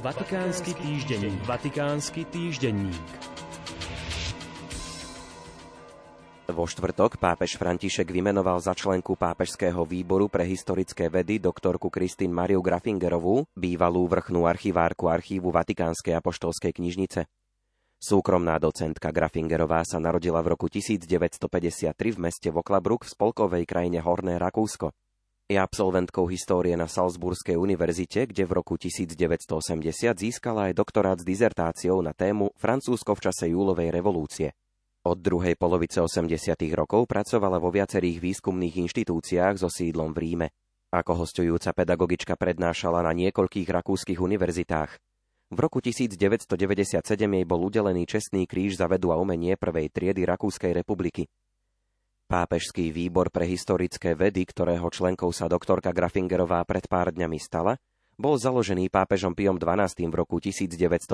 Vatikánsky týždenník. Vatikánsky týždenník. Vo štvrtok pápež František vymenoval za členku pápežského výboru pre historické vedy doktorku Kristín Mariu Grafingerovú, bývalú vrchnú archivárku archívu Vatikánskej apoštolskej knižnice. Súkromná docentka Grafingerová sa narodila v roku 1953 v meste Voklabruk v spolkovej krajine Horné Rakúsko. Je absolventkou histórie na Salzburskej univerzite, kde v roku 1980 získala aj doktorát s dizertáciou na tému Francúzsko v čase júlovej revolúcie. Od druhej polovice 80. rokov pracovala vo viacerých výskumných inštitúciách so sídlom v Ríme. Ako hostujúca pedagogička prednášala na niekoľkých rakúskych univerzitách. V roku 1997 jej bol udelený čestný kríž za vedu a umenie prvej triedy Rakúskej republiky. Pápežský výbor pre historické vedy, ktorého členkou sa doktorka Grafingerová pred pár dňami stala, bol založený pápežom Piom XII v roku 1954.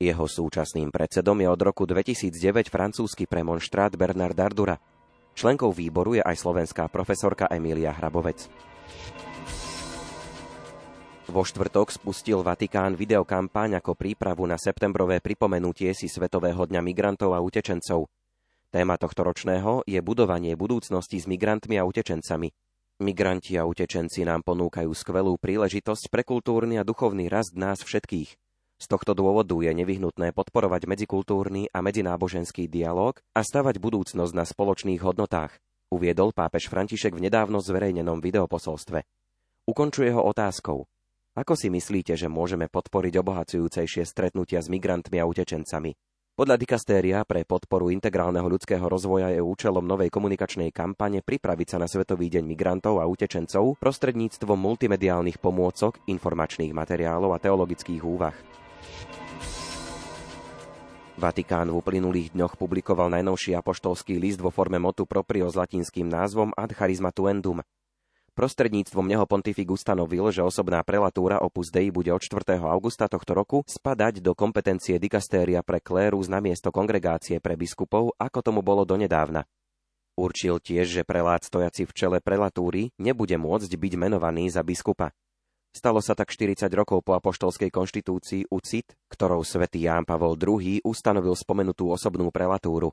Jeho súčasným predsedom je od roku 2009 francúzsky premonštrát Bernard Dardura. Členkou výboru je aj slovenská profesorka Emília Hrabovec. Vo štvrtok spustil Vatikán videokampaň ako prípravu na septembrové pripomenutie si Svetového dňa migrantov a utečencov – Téma tohto ročného je budovanie budúcnosti s migrantmi a utečencami. Migranti a utečenci nám ponúkajú skvelú príležitosť pre kultúrny a duchovný rast nás všetkých. Z tohto dôvodu je nevyhnutné podporovať medzikultúrny a medzináboženský dialog a stavať budúcnosť na spoločných hodnotách, uviedol pápež František v nedávno zverejnenom videoposolstve. Ukončuje ho otázkou. Ako si myslíte, že môžeme podporiť obohacujúcejšie stretnutia s migrantmi a utečencami? Podľa dikastéria pre podporu integrálneho ľudského rozvoja je účelom novej komunikačnej kampane pripraviť sa na Svetový deň migrantov a utečencov prostredníctvom multimediálnych pomôcok, informačných materiálov a teologických úvah. Vatikán v uplynulých dňoch publikoval najnovší apoštolský list vo forme motu proprio s latinským názvom Ad charismatuendum, Prostredníctvom neho pontifik ustanovil, že osobná prelatúra Opus Dei bude od 4. augusta tohto roku spadať do kompetencie dikastéria pre klérus na miesto kongregácie pre biskupov, ako tomu bolo donedávna. Určil tiež, že prelát stojaci v čele prelatúry nebude môcť byť menovaný za biskupa. Stalo sa tak 40 rokov po apoštolskej konštitúcii UCIT, ktorou svätý Ján Pavol II ustanovil spomenutú osobnú prelatúru.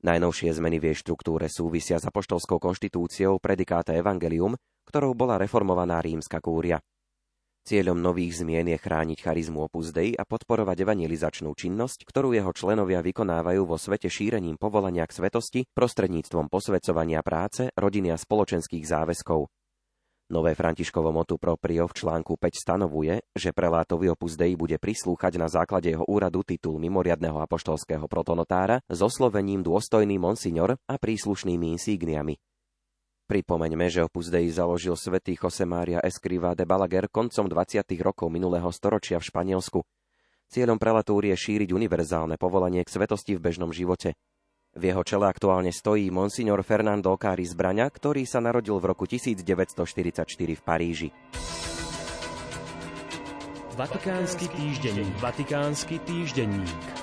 Najnovšie zmeny v jej štruktúre súvisia s apoštolskou konštitúciou predikáta Evangelium, ktorou bola reformovaná rímska kúria. Cieľom nových zmien je chrániť charizmu Opus Dei a podporovať evangelizačnú činnosť, ktorú jeho členovia vykonávajú vo svete šírením povolania k svetosti prostredníctvom posvedcovania práce, rodiny a spoločenských záväzkov. Nové Františkovo motu proprio v článku 5 stanovuje, že prelátovi opus Dei bude prislúchať na základe jeho úradu titul mimoriadného apoštolského protonotára s oslovením dôstojný monsignor a príslušnými insígniami. Pripomeňme, že opus Dei založil svätý Maria Escriva de Balaguer koncom 20. rokov minulého storočia v Španielsku. Cieľom prelatúry je šíriť univerzálne povolanie k svetosti v bežnom živote – v jeho čele aktuálne stojí monsignor Fernando Cári Zbraňa, ktorý sa narodil v roku 1944 v Paríži. Vatikánsky týždenník. Vatikánsky týždenník.